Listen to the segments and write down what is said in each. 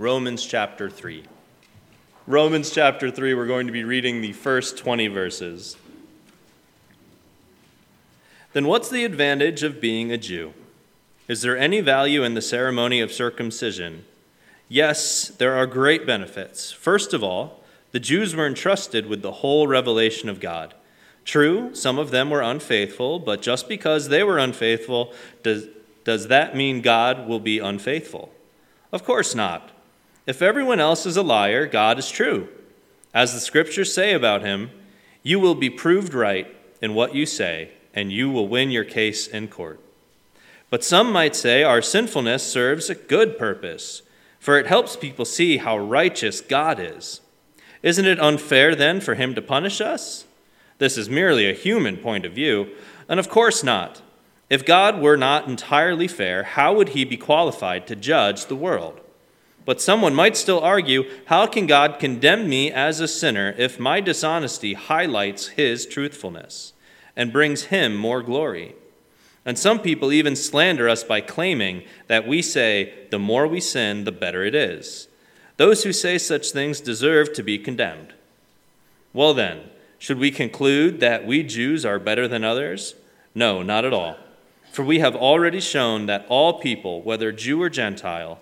Romans chapter 3. Romans chapter 3, we're going to be reading the first 20 verses. Then what's the advantage of being a Jew? Is there any value in the ceremony of circumcision? Yes, there are great benefits. First of all, the Jews were entrusted with the whole revelation of God. True, some of them were unfaithful, but just because they were unfaithful, does, does that mean God will be unfaithful? Of course not. If everyone else is a liar, God is true. As the scriptures say about him, you will be proved right in what you say, and you will win your case in court. But some might say our sinfulness serves a good purpose, for it helps people see how righteous God is. Isn't it unfair then for him to punish us? This is merely a human point of view, and of course not. If God were not entirely fair, how would he be qualified to judge the world? But someone might still argue how can God condemn me as a sinner if my dishonesty highlights his truthfulness and brings him more glory? And some people even slander us by claiming that we say, the more we sin, the better it is. Those who say such things deserve to be condemned. Well, then, should we conclude that we Jews are better than others? No, not at all. For we have already shown that all people, whether Jew or Gentile,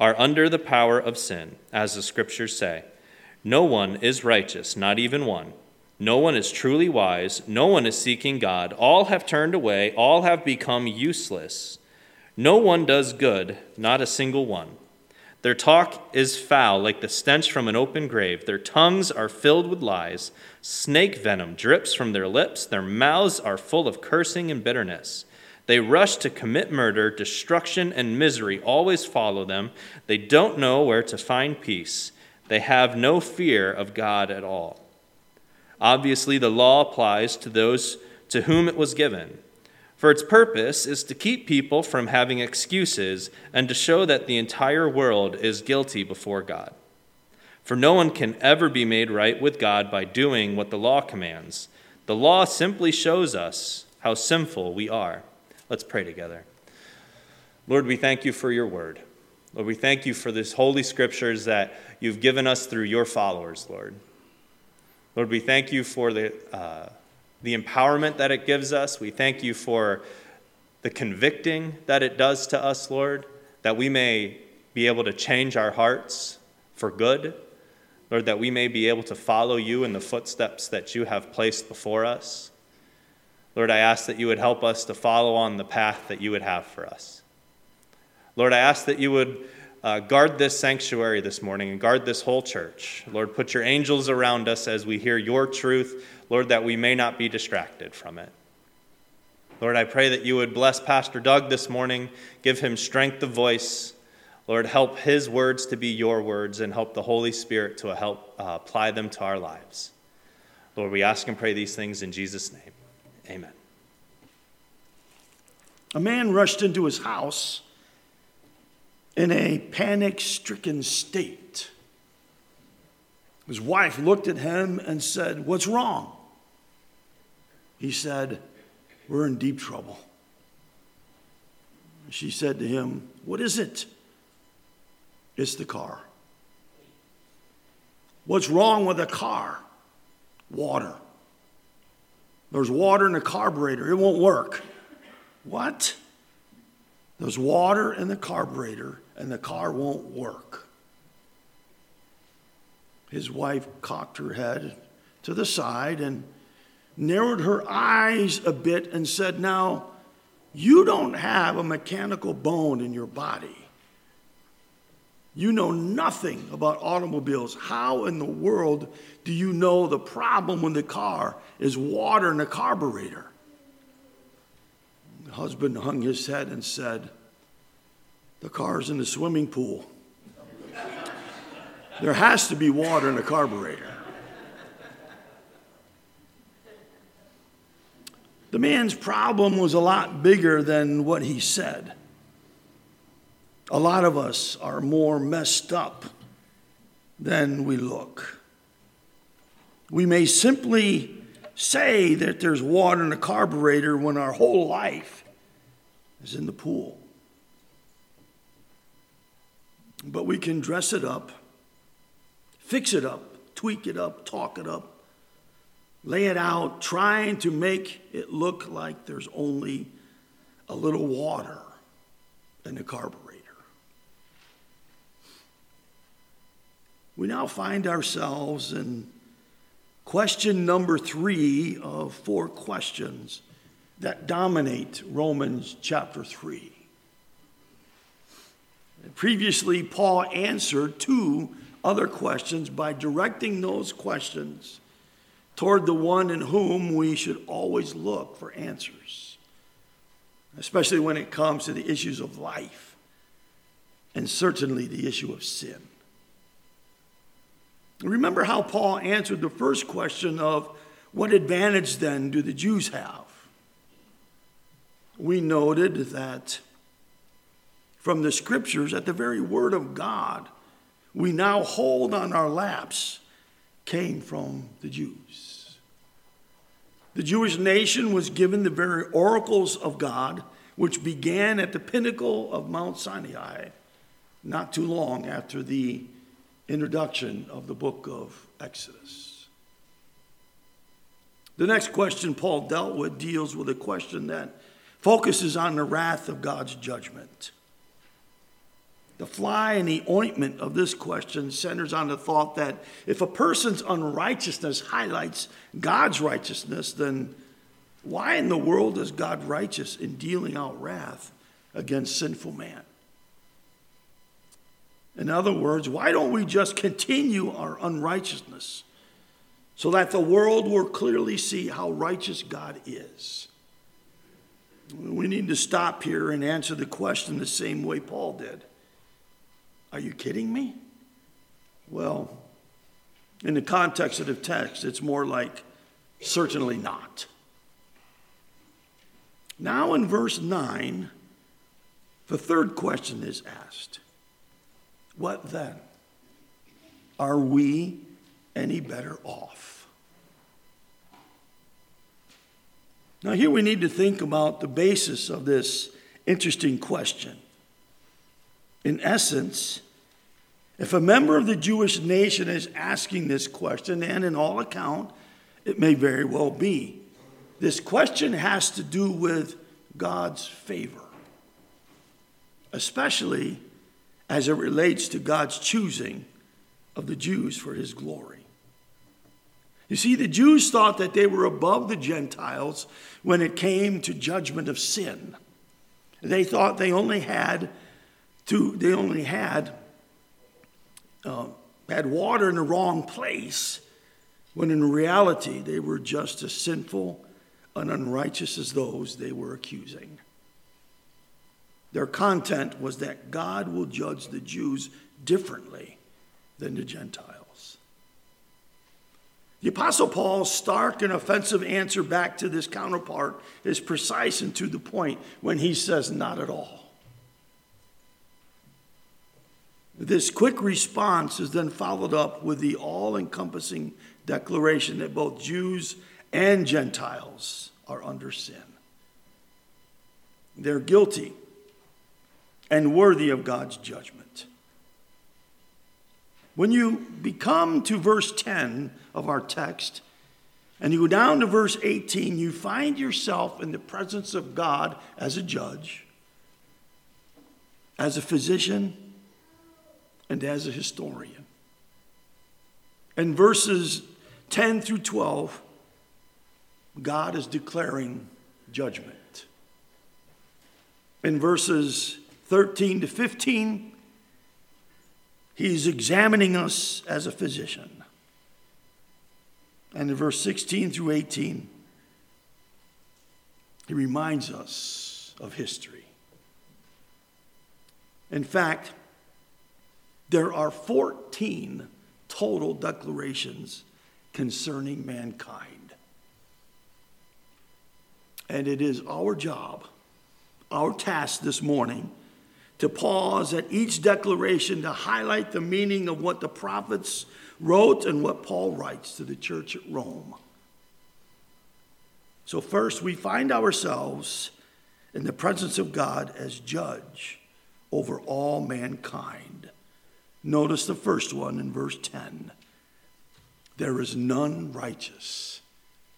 are under the power of sin, as the scriptures say. No one is righteous, not even one. No one is truly wise. No one is seeking God. All have turned away. All have become useless. No one does good, not a single one. Their talk is foul, like the stench from an open grave. Their tongues are filled with lies. Snake venom drips from their lips. Their mouths are full of cursing and bitterness. They rush to commit murder. Destruction and misery always follow them. They don't know where to find peace. They have no fear of God at all. Obviously, the law applies to those to whom it was given for its purpose is to keep people from having excuses and to show that the entire world is guilty before God. For no one can ever be made right with God by doing what the law commands. The law simply shows us how sinful we are. Let's pray together. Lord, we thank you for your word. Lord, we thank you for this holy scriptures that you've given us through your followers, Lord. Lord, we thank you for the. Uh, the empowerment that it gives us. We thank you for the convicting that it does to us, Lord, that we may be able to change our hearts for good. Lord, that we may be able to follow you in the footsteps that you have placed before us. Lord, I ask that you would help us to follow on the path that you would have for us. Lord, I ask that you would uh, guard this sanctuary this morning and guard this whole church. Lord, put your angels around us as we hear your truth. Lord, that we may not be distracted from it. Lord, I pray that you would bless Pastor Doug this morning, give him strength of voice. Lord, help his words to be your words and help the Holy Spirit to help uh, apply them to our lives. Lord, we ask and pray these things in Jesus' name. Amen. A man rushed into his house in a panic stricken state. His wife looked at him and said, What's wrong? He said, We're in deep trouble. She said to him, What is it? It's the car. What's wrong with the car? Water. There's water in the carburetor. It won't work. What? There's water in the carburetor and the car won't work. His wife cocked her head to the side and narrowed her eyes a bit and said, Now, you don't have a mechanical bone in your body. You know nothing about automobiles. How in the world do you know the problem with the car is water in the carburetor? The husband hung his head and said, The car's in the swimming pool. There has to be water in the carburetor. The man's problem was a lot bigger than what he said. A lot of us are more messed up than we look. We may simply say that there's water in the carburetor when our whole life is in the pool. But we can dress it up, fix it up, tweak it up, talk it up, lay it out, trying to make it look like there's only a little water in the carburetor. We now find ourselves in question number three of four questions that dominate Romans chapter 3. Previously, Paul answered two other questions by directing those questions toward the one in whom we should always look for answers, especially when it comes to the issues of life and certainly the issue of sin. Remember how Paul answered the first question of what advantage then do the Jews have? We noted that from the scriptures, that the very word of God we now hold on our laps came from the Jews. The Jewish nation was given the very oracles of God, which began at the pinnacle of Mount Sinai, not too long after the introduction of the book of Exodus. The next question Paul dealt with deals with a question that focuses on the wrath of God's judgment. The fly in the ointment of this question centers on the thought that if a person's unrighteousness highlights God's righteousness, then why in the world is God righteous in dealing out wrath against sinful man? In other words, why don't we just continue our unrighteousness so that the world will clearly see how righteous God is? We need to stop here and answer the question the same way Paul did. Are you kidding me? Well, in the context of the text, it's more like certainly not. Now, in verse 9, the third question is asked what then? Are we any better off? Now, here we need to think about the basis of this interesting question. In essence, if a member of the Jewish nation is asking this question, and in all account, it may very well be, this question has to do with God's favor, especially as it relates to God's choosing of the Jews for his glory. You see, the Jews thought that they were above the Gentiles when it came to judgment of sin. They thought they only had to, they only had, uh, had water in the wrong place, when in reality they were just as sinful and unrighteous as those they were accusing. Their content was that God will judge the Jews differently than the Gentiles. The Apostle Paul's stark and offensive answer back to this counterpart is precise and to the point when he says, Not at all. This quick response is then followed up with the all encompassing declaration that both Jews and Gentiles are under sin. They're guilty and worthy of God's judgment. When you become to verse 10 of our text, and you go down to verse 18, you find yourself in the presence of God as a judge, as a physician, and as a historian. In verses 10 through 12, God is declaring judgment. In verses 13 to 15, he's examining us as a physician. And in verse 16 through 18, he reminds us of history. In fact, there are 14 total declarations concerning mankind. And it is our job, our task this morning, to pause at each declaration to highlight the meaning of what the prophets wrote and what Paul writes to the church at Rome. So, first, we find ourselves in the presence of God as judge over all mankind. Notice the first one in verse 10. There is none righteous,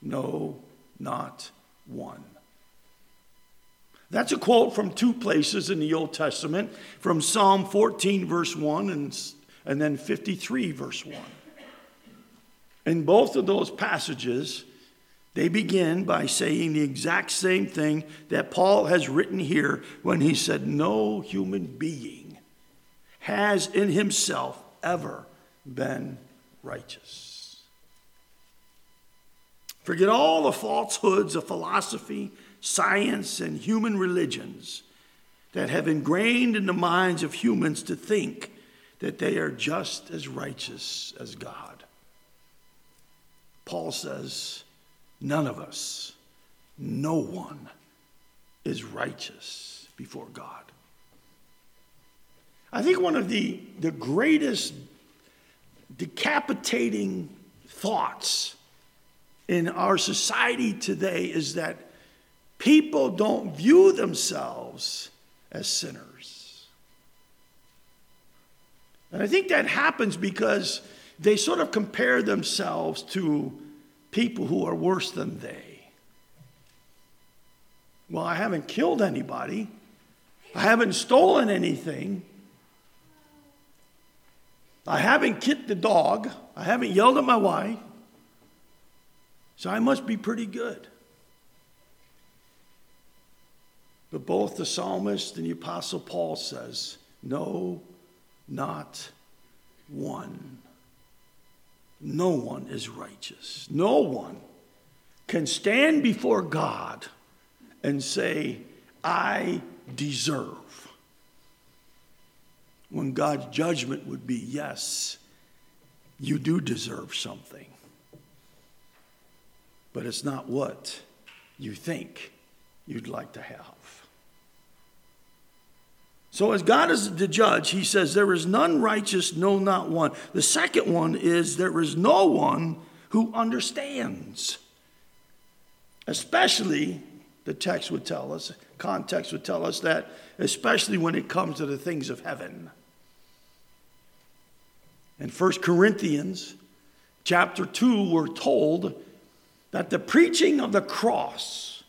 no, not one. That's a quote from two places in the Old Testament from Psalm 14, verse 1, and, and then 53, verse 1. In both of those passages, they begin by saying the exact same thing that Paul has written here when he said, No human being has in himself ever been righteous. Forget all the falsehoods of philosophy science, and human religions that have ingrained in the minds of humans to think that they are just as righteous as God. Paul says, none of us, no one is righteous before God. I think one of the, the greatest decapitating thoughts in our society today is that people don't view themselves as sinners. And I think that happens because they sort of compare themselves to people who are worse than they. Well, I haven't killed anybody. I haven't stolen anything. I haven't kicked the dog. I haven't yelled at my wife. So I must be pretty good. But both the psalmist and the apostle Paul says, no, not one. No one is righteous. No one can stand before God and say, I deserve. When God's judgment would be, yes, you do deserve something. But it's not what you think you'd like to have. So, as God is the judge, he says, There is none righteous, no, not one. The second one is, There is no one who understands. Especially, the text would tell us, context would tell us that, especially when it comes to the things of heaven. In 1 Corinthians chapter 2, we're told that the preaching of the cross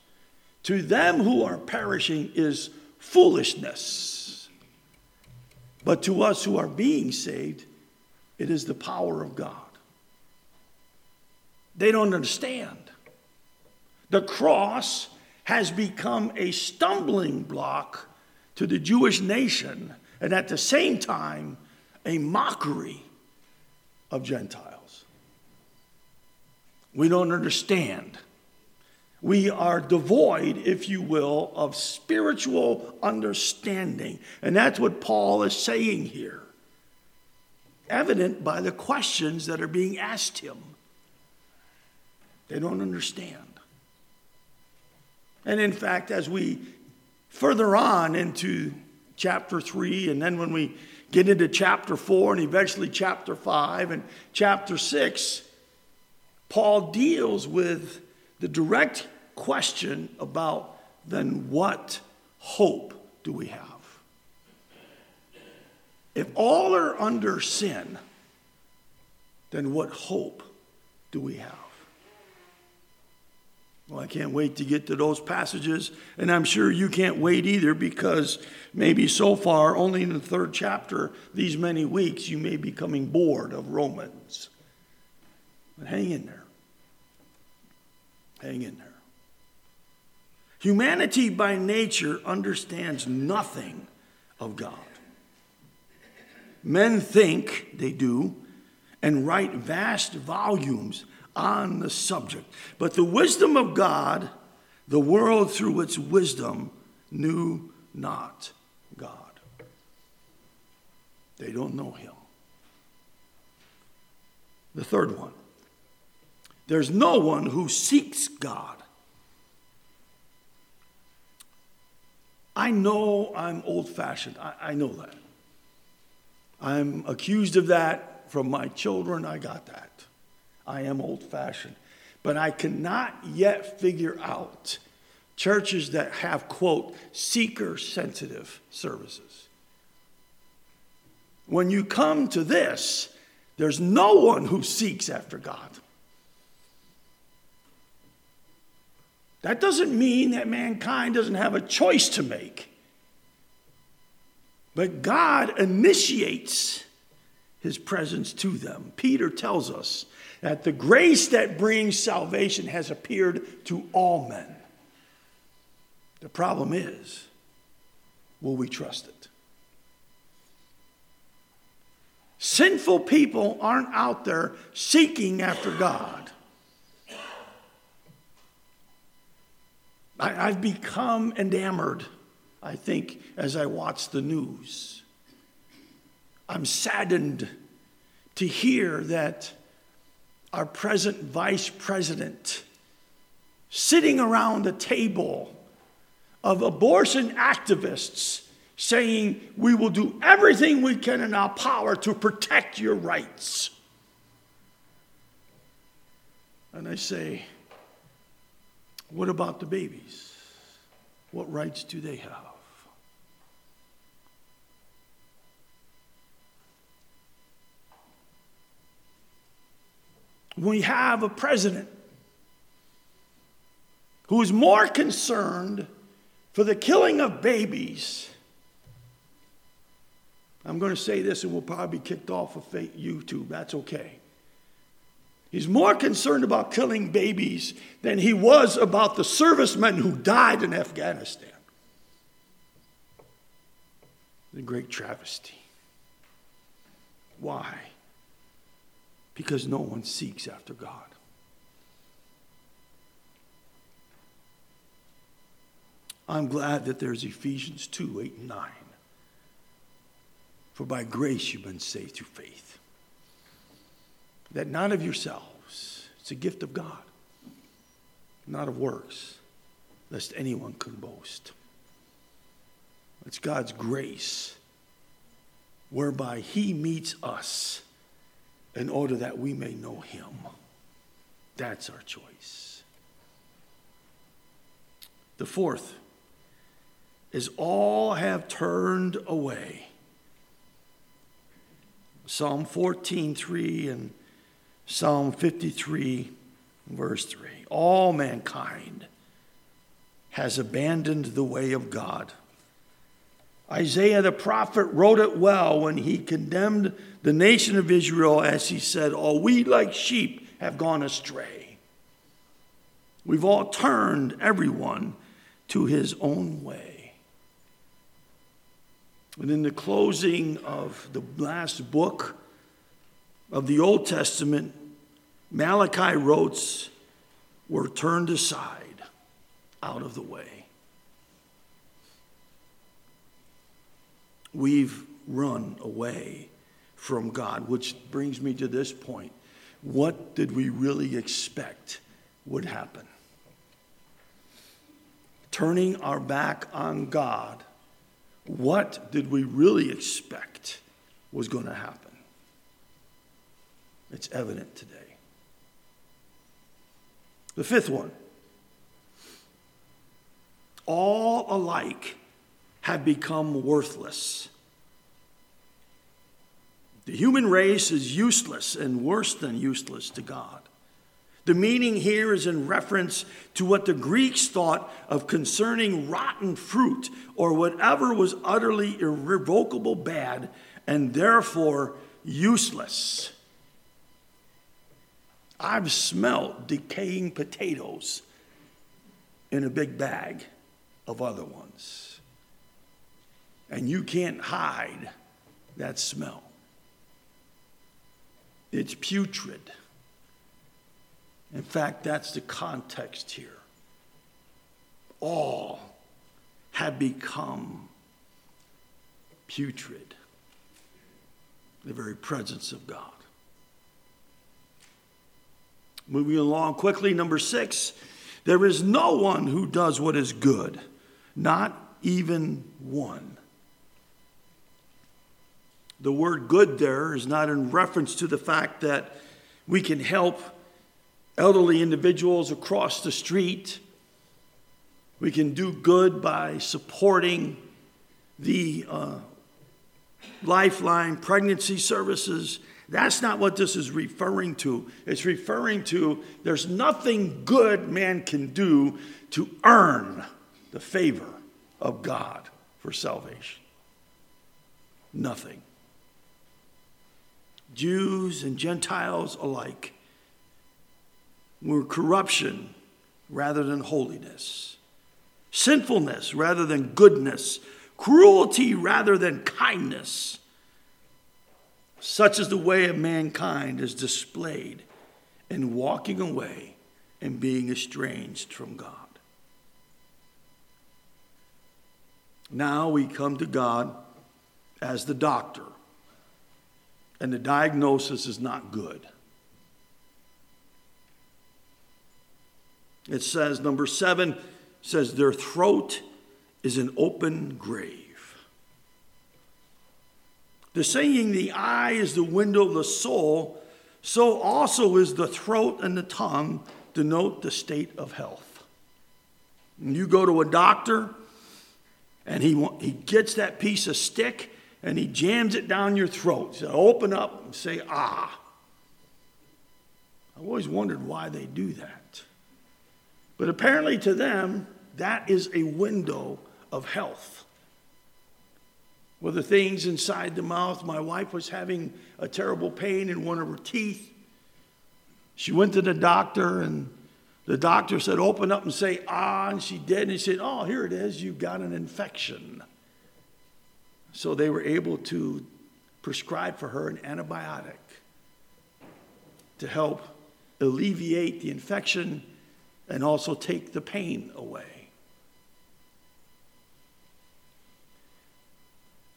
to them who are perishing is foolishness but to us who are being saved, it is the power of God. They don't understand. The cross has become a stumbling block to the Jewish nation and at the same time a mockery of Gentiles. We don't understand we are devoid, if you will, of spiritual understanding. And that's what Paul is saying here, evident by the questions that are being asked him. They don't understand. And in fact, as we further on into chapter 3, and then when we get into chapter 4, and eventually chapter 5 and chapter 6, Paul deals with the direct question about then what hope do we have? If all are under sin, then what hope do we have? Well, I can't wait to get to those passages, and I'm sure you can't wait either because maybe so far, only in the third chapter, these many weeks, you may be coming bored of Romans. But hang in there. Hang in there. Humanity by nature understands nothing of God. Men think they do and write vast volumes on the subject. But the wisdom of God, the world through its wisdom knew not God. They don't know Him. The third one there's no one who seeks God. I know I'm old fashioned. I, I, know that. I'm accused of that from my children. I got that. I am old fashioned. But I cannot yet figure out churches that have, quote, seeker sensitive services. when you come to this, there's no one who seeks after God. That doesn't mean that mankind doesn't have a choice to make. But God initiates his presence to them. Peter tells us that the grace that brings salvation has appeared to all men. The problem is, will we trust it? Sinful people aren't out there seeking after God. I, have become enamored, I think, as I watch the news. I'm saddened to hear that our present vice president, sitting around a table of abortion activists, saying, We will do everything we can in our power to protect your rights. And I say, What about the babies? What rights do they have? We have a president who is more concerned for the killing of babies I'm going to say this and we'll probably be kicked off of YouTube. That's okay. He's more concerned about killing babies than he was about the servicemen who died in Afghanistan. The great travesty. Why? Because no one seeks after God. I'm glad that there's Ephesians 2 8 and 9. For by grace you've been saved through faith. That not of yourselves, it's a gift of God, not of works, lest anyone could boast. It's God's grace whereby He meets us in order that we may know Him. That's our choice. The fourth is all have turned away. Psalm 14, 3 and Psalm 53, verse 3. All mankind has abandoned the way of God. Isaiah the prophet wrote it well when he condemned the nation of Israel as he said, All we like sheep have gone astray. We've all turned everyone to his own way. And in the closing of the last book of the Old Testament, Malachi wrote, were turned aside out of the way. We've run away from God, which brings me to this point. What did we really expect would happen? Turning our back on God what did we really expect was going to happen? It's evident today. The fifth one all alike have become worthless. The human race is useless and worse than useless to God. The meaning here is in reference to what the Greeks thought of concerning rotten fruit or whatever was utterly irrevocable bad and therefore useless. I've smelt decaying potatoes in a big bag of other ones. And you can't hide that smell. It's putrid. In fact, that's the context here. All have become putrid, the very presence of God. Moving along quickly, number six, there is no one who does what is good, not even one. The word good there is not in reference to the fact that we can help elderly individuals across the street. We can do good by supporting the uh, lifeline, pregnancy services. That's not what this is referring to. It's referring to there's nothing good man can do to earn the favor of God for salvation. Nothing. Jews and Gentiles alike were corruption rather than holiness, sinfulness rather than goodness, cruelty rather than kindness. Such is the way of mankind is displayed in walking away and being estranged from God. Now we come to God as the doctor, and the diagnosis is not good. It says, number seven says, their throat is an open grave. The saying, the eye is the window of the soul, so also is the throat and the tongue denote the state of health. When you go to a doctor and he, he gets that piece of stick and he jams it down your throat. So open up and say, ah. I've always wondered why they do that. But apparently to them, that is a window of health. Well, the things inside the mouth, my wife was having a terrible pain in one of her teeth. She went to the doctor, and the doctor said, Open up and say, ah. And she did. And he said, Oh, here it is. You've got an infection. So they were able to prescribe for her an antibiotic to help alleviate the infection and also take the pain away.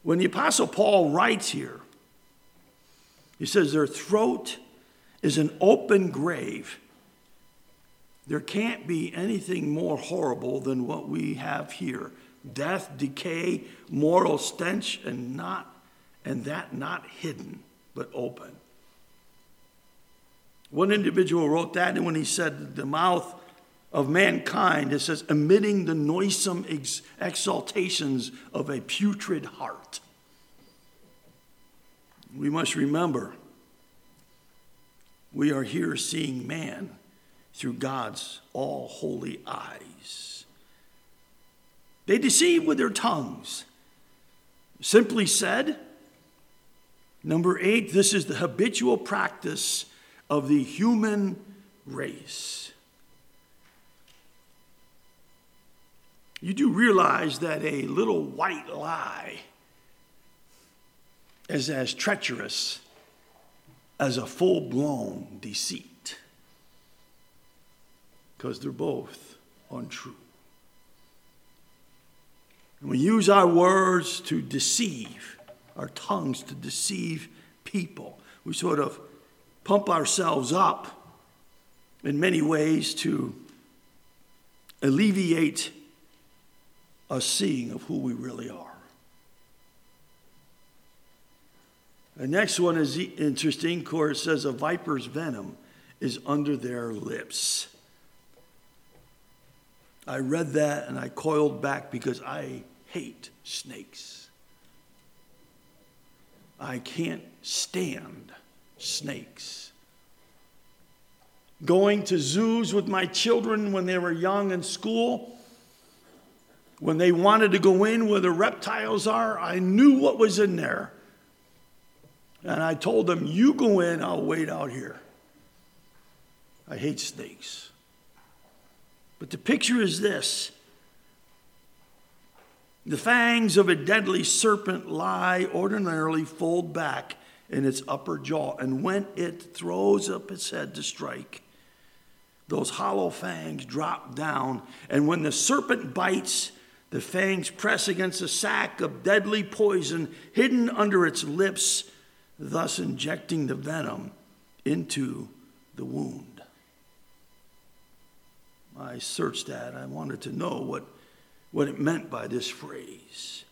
When the Apostle Paul writes here, he says, Their throat is an open grave. There can't be anything more horrible than what we have here death, decay, moral stench, and not and that not hidden, but open. One individual wrote that, and when he said the mouth of mankind, it says, emitting the noisome ex- exaltations of a putrid heart. We must remember we are here seeing man through God's all holy eyes. They deceive with their tongues. Simply said, number eight, this is the habitual practice of the human race. You do realize that a little white lie is as treacherous as a full blown deceit because they're both untrue. And we use our words to deceive, our tongues to deceive people. We sort of pump ourselves up in many ways to alleviate a seeing of who we really are. The next one is interesting. Course, says a viper's venom is under their lips. I read that and I coiled back because I hate snakes. I can't stand snakes. Going to zoos with my children when they were young in school, when they wanted to go in where the reptiles are, I knew what was in there. And I told them, You go in, I'll wait out here. I hate snakes. But the picture is this the fangs of a deadly serpent lie ordinarily fold back in its upper jaw, and when it throws up its head to strike, those hollow fangs drop down, and when the serpent bites, the fangs press against a sac of deadly poison hidden under its lips thus injecting the venom into the wound. I searched that. I wanted to know what, what it meant by this phrase.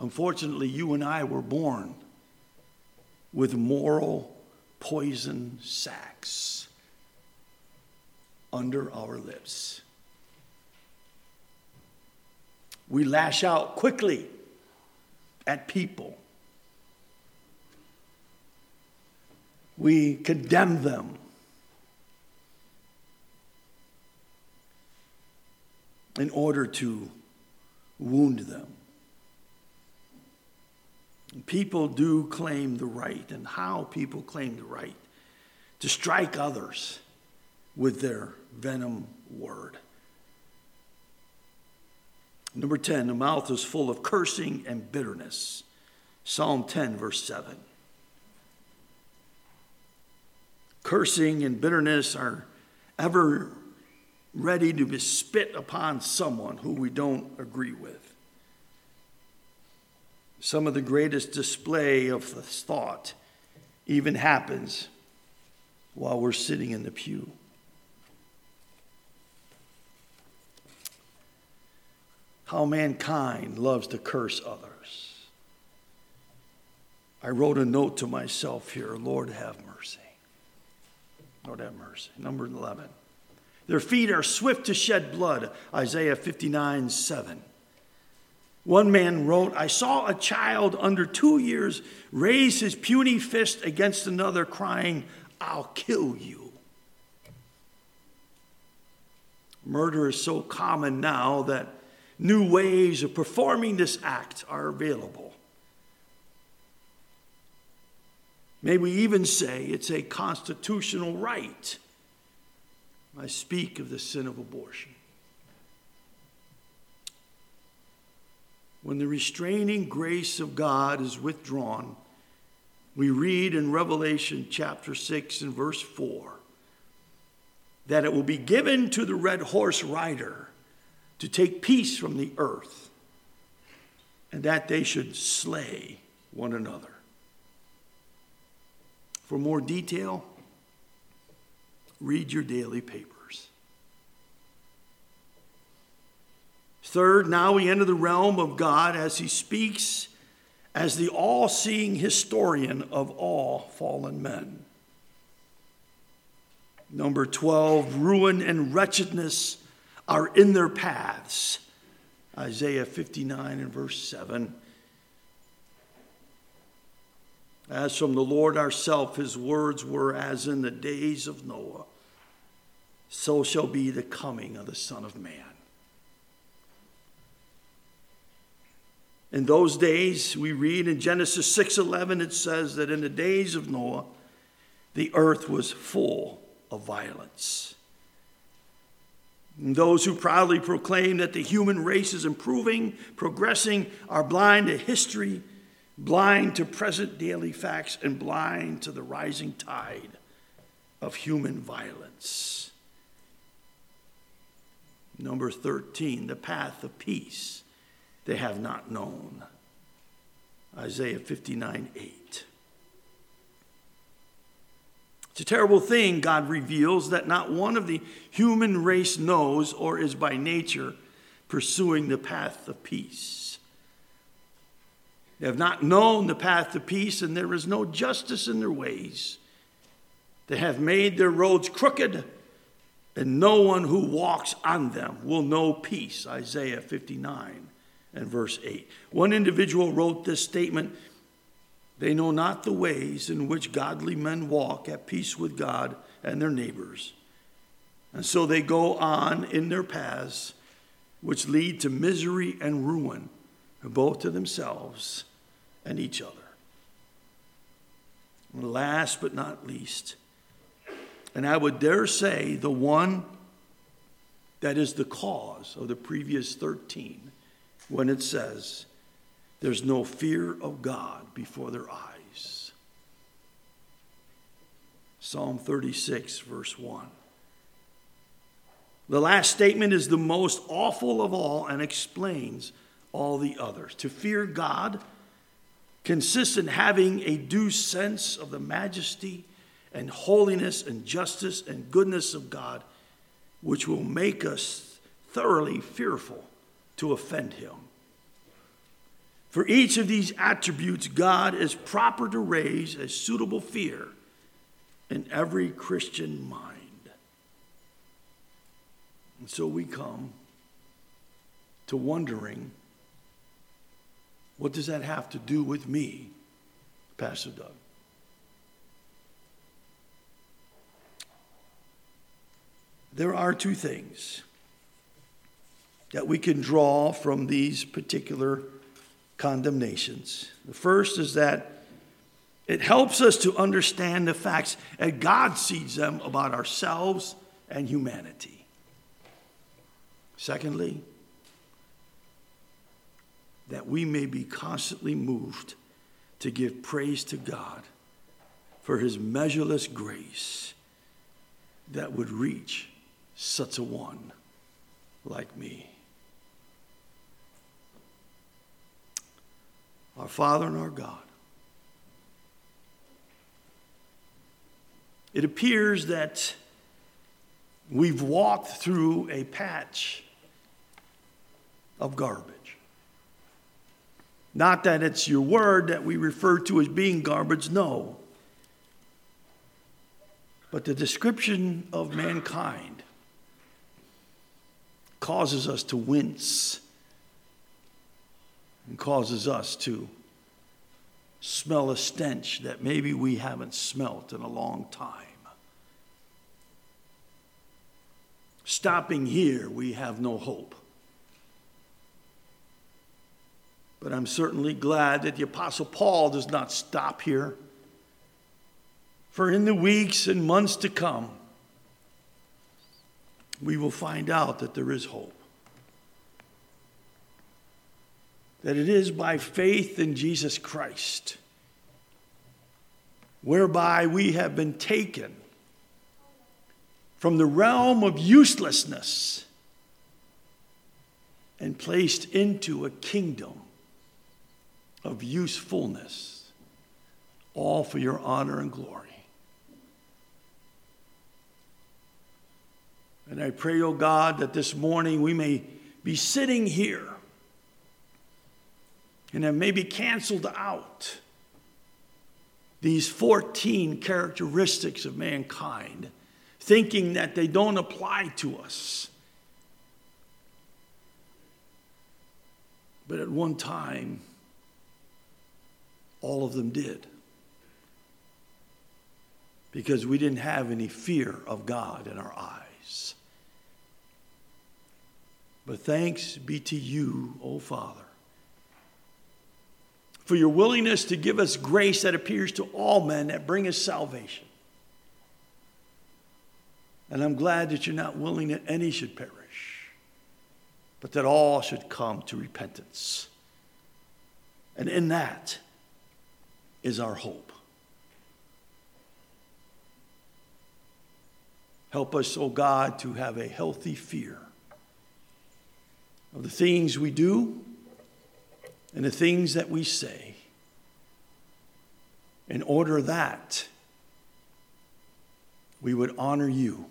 Unfortunately, you and I were born with moral poison sacs under our lips. We lash out quickly at people. We condemn them. In order to wound them. People do claim the right, and how people claim the right to strike others with their venom word. Number 10, the mouth is full of cursing and bitterness. Psalm 10, verse 7. Cursing and bitterness are ever ready to be spit upon someone who we don't agree with. Some of the greatest display of this thought even happens while we're sitting in the pew. How mankind loves to curse others. I wrote a note to myself here Lord, have mercy. Lord, have mercy. Number 11. Their feet are swift to shed blood. Isaiah 59 7. One man wrote, I saw a child under two years raise his puny fist against another, crying, I'll kill you. Murder is so common now that new ways of performing this act are available. May we even say it's a constitutional right. I speak of the sin of abortion. when the restraining grace of God is withdrawn, we read in Revelation chapter 6 and verse 4 that it will be given to the red horse rider to take peace from the earth, and that they should slay one another. For more detail, read your daily papers. Third, now we enter the realm of God as he speaks as the all seeing historian of all fallen men. Number 12, ruin and wretchedness are in their paths. Isaiah 59 and verse 7. As from the Lord ourself, his words were as in the days of Noah, so shall be the coming of the Son of Man. In those days, we read in Genesis 6:11 it says that in the days of Noah, the earth was full of violence. And those who proudly proclaim that the human race is improving, progressing, are blind to history, blind to present daily facts, and blind to the rising tide of human violence. Number 13, the path of peace they have not known. Isaiah 59 8. It's a terrible thing, God reveals, that not one of the human race knows or is by nature pursuing the path of peace. They have not known the path of peace, and there is no justice in their ways. They have made their roads crooked, and no one who walks on them will know peace. Isaiah 59 and verse 8. One individual wrote this statement They know not the ways in which godly men walk at peace with God and their neighbors. And so they go on in their paths, which lead to misery and ruin, both to themselves and each other. And last but not least, and I would dare say the one that is the cause of the previous 13 when it says, There's no fear of God before their eyes. Psalm 36, verse 1. The last statement is the most awful of all and explains all the others. To fear God consists in having a due sense of the majesty and holiness and justice and goodness of God, which will make us thoroughly fearful to offend him. For each of these attributes, God is proper to raise a suitable fear in every Christian mind. And so we come to wondering What does that have to do with me, Pastor Doug? There are two things that we can draw from these particular condemnations. The first is that it helps us to understand the facts as God sees them about ourselves and humanity. Secondly, that we may be constantly moved to give praise to God for his measureless grace that would reach such a one like me. Our Father and our God. It appears that we've walked through a patch of garbage. Not that it's your word that we refer to as being garbage, no. But the description of mankind causes us to wince and causes us to smell a stench that maybe we haven't smelt in a long time. Stopping here, we have no hope. But I'm certainly glad that the Apostle Paul does not stop here. For in the weeks and months to come, we will find out that there is hope. That it is by faith in Jesus Christ, whereby we have been taken from the realm of uselessness and placed into a kingdom of usefulness, all for your honor and glory. And I pray, O oh God, that this morning we may be sitting here and have maybe canceled out these 14 characteristics of mankind, thinking that they don't apply to us. But at one time, all of them did. Because we didn't have any fear of God in our eyes. But thanks be to you, O Father, for your willingness to give us grace that appears to all men that bring us salvation. And I'm glad that you're not willing that any should perish, but that all should come to repentance. And in that, is our hope. Help us, O oh God, to have a healthy fear of the things we do and the things that we say, in order that we would honor you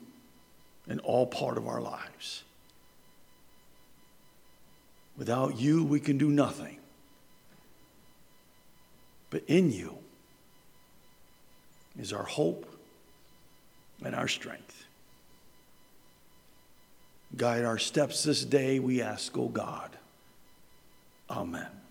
in all part of our lives. Without you, we can do nothing. But in you is our hope and our strength. Guide our steps this day, we ask, O oh God. Amen.